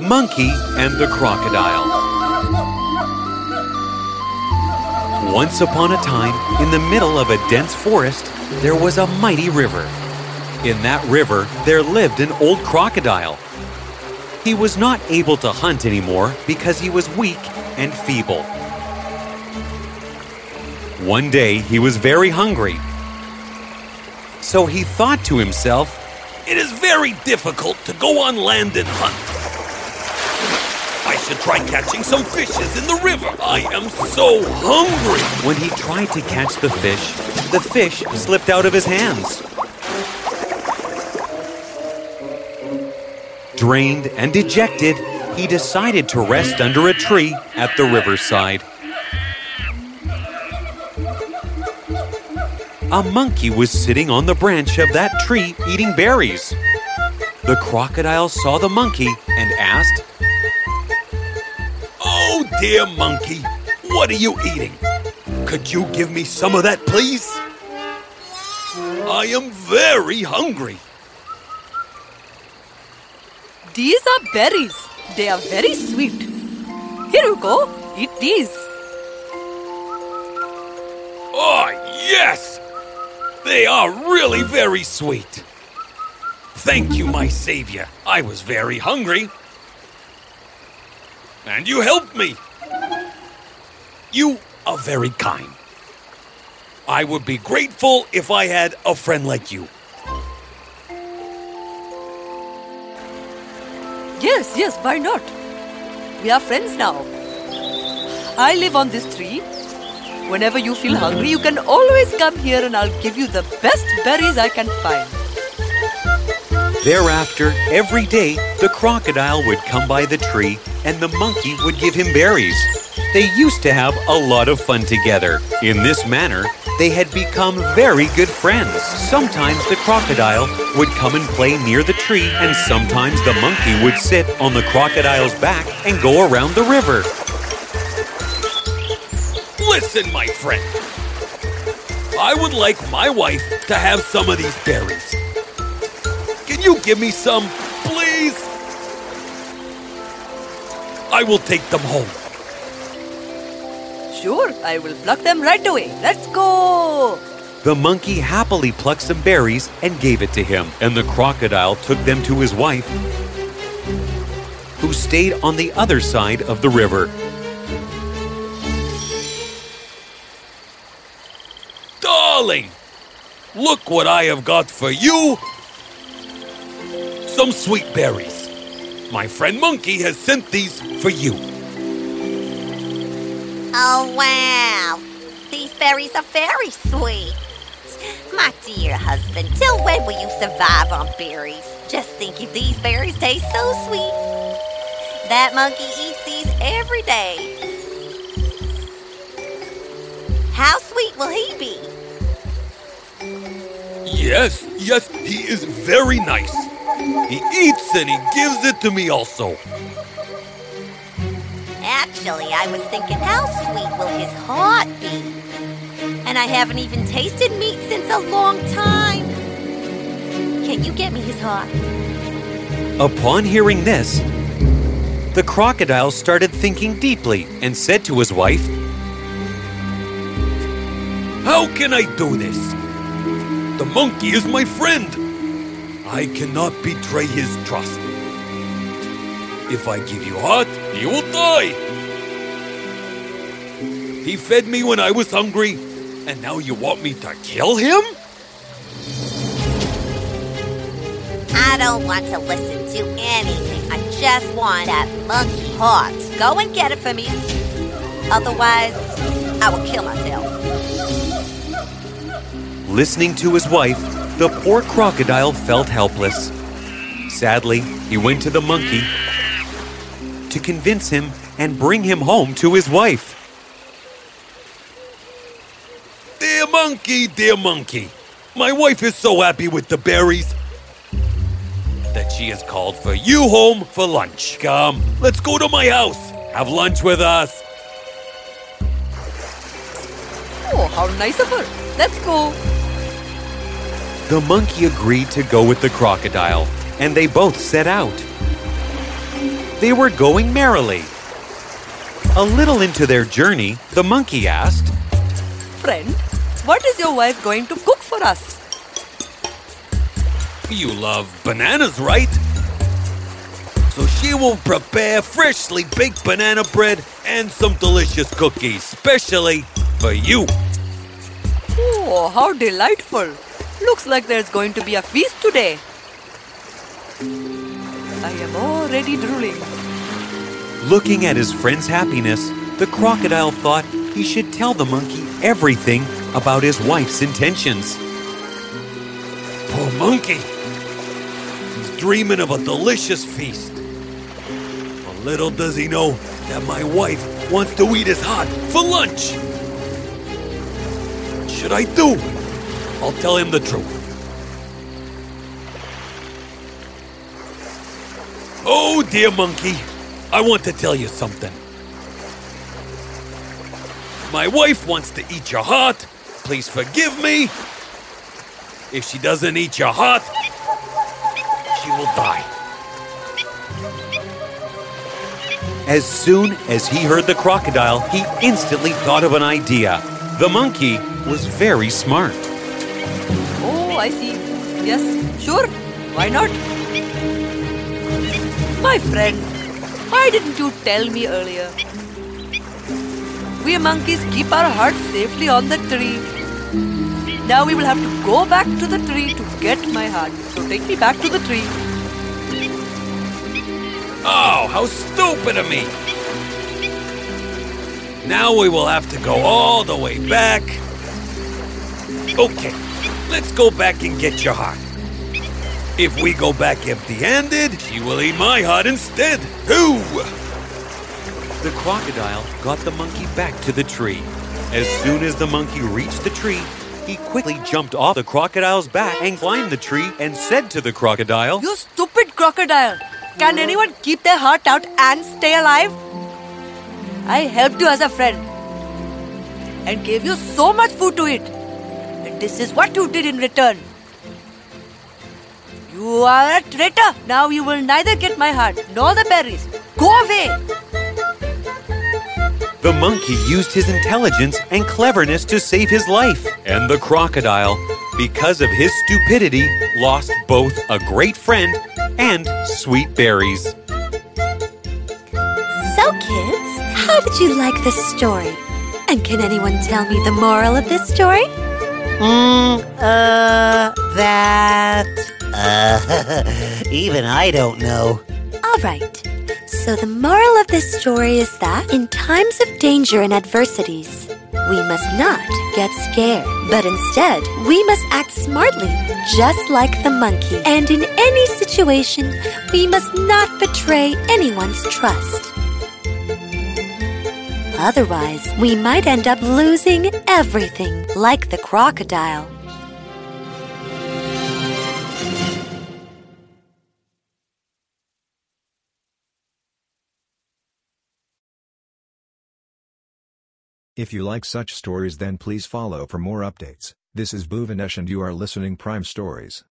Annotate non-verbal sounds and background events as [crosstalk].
Monkey and the Crocodile. Once upon a time, in the middle of a dense forest, there was a mighty river. In that river, there lived an old crocodile. He was not able to hunt anymore because he was weak and feeble. One day, he was very hungry. So he thought to himself, It is very difficult to go on land and hunt. I should try catching some fishes in the river. I am so hungry. When he tried to catch the fish, the fish slipped out of his hands. Drained and dejected, he decided to rest under a tree at the riverside. A monkey was sitting on the branch of that tree eating berries. The crocodile saw the monkey and asked, Oh, dear monkey, what are you eating? Could you give me some of that, please? I am very hungry. These are berries. They are very sweet. Here you go. Eat these. Oh, yes! They are really very sweet. Thank you, my savior. I was very hungry. And you helped me. You are very kind. I would be grateful if I had a friend like you. Yes, yes, why not? We are friends now. I live on this tree. Whenever you feel hungry, you can always come here and I'll give you the best berries I can find. Thereafter, every day, the crocodile would come by the tree and the monkey would give him berries. They used to have a lot of fun together. In this manner, they had become very good friends. Sometimes the crocodile would come and play near the tree, and sometimes the monkey would sit on the crocodile's back and go around the river. Listen, my friend. I would like my wife to have some of these berries. Can you give me some, please? I will take them home. Sure, I will pluck them right away. Let's go. The monkey happily plucked some berries and gave it to him, and the crocodile took them to his wife, who stayed on the other side of the river. Darling, look what I have got for you. Some sweet berries. My friend Monkey has sent these for you. Oh, wow. These berries are very sweet. My dear husband, till when will you survive on berries? Just think if these berries taste so sweet. That monkey eats these every day. How sweet will he be? Yes, yes, he is very nice. He eats and he gives it to me also. Actually, I was thinking, how sweet will his heart be? And I haven't even tasted meat since a long time. Can you get me his heart? Upon hearing this, the crocodile started thinking deeply and said to his wife, How can I do this? The monkey is my friend. I cannot betray his trust. If I give you heart, he will die. He fed me when I was hungry, and now you want me to kill him? I don't want to listen to anything. I just want that monkey heart. Go and get it for me. Otherwise, I will kill myself. Listening to his wife, the poor crocodile felt helpless. Sadly, he went to the monkey to convince him and bring him home to his wife. Dear monkey, dear monkey, my wife is so happy with the berries that she has called for you home for lunch. Come, let's go to my house. Have lunch with us. Oh, how nice of her. Let's go. The monkey agreed to go with the crocodile, and they both set out. They were going merrily. A little into their journey, the monkey asked, Friend, what is your wife going to cook for us? You love bananas, right? So she will prepare freshly baked banana bread and some delicious cookies, specially for you. Oh, how delightful! Looks like there's going to be a feast today. I am already drooling. Looking at his friend's happiness, the crocodile thought he should tell the monkey everything about his wife's intentions. Poor monkey. He's dreaming of a delicious feast. But little does he know that my wife wants to eat his heart for lunch. What should I do? I'll tell him the truth. Oh, dear monkey, I want to tell you something. My wife wants to eat your heart. Please forgive me. If she doesn't eat your heart, she will die. As soon as he heard the crocodile, he instantly thought of an idea. The monkey was very smart. I see. Yes, sure. Why not? My friend, why didn't you tell me earlier? We monkeys keep our hearts safely on the tree. Now we will have to go back to the tree to get my heart. So take me back to the tree. Oh, how stupid of me! Now we will have to go all the way back. Okay, let's go back and get your heart. If we go back empty handed, she will eat my heart instead. Who? The crocodile got the monkey back to the tree. As soon as the monkey reached the tree, he quickly jumped off the crocodile's back and climbed the tree and said to the crocodile, You stupid crocodile! Can anyone keep their heart out and stay alive? I helped you as a friend and gave you so much food to eat. And this is what you did in return. You are a traitor. Now you will neither get my heart nor the berries. Go away. The monkey used his intelligence and cleverness to save his life. And the crocodile, because of his stupidity, lost both a great friend and sweet berries. So, kids, how did you like this story? And can anyone tell me the moral of this story? Mm, uh, that. Uh, [laughs] even I don't know. All right. So, the moral of this story is that in times of danger and adversities, we must not get scared, but instead, we must act smartly, just like the monkey. And in any situation, we must not betray anyone's trust. Otherwise, we might end up losing everything, like the crocodile. If you like such stories then please follow for more updates. This is Bhuvanesh and you are listening Prime Stories.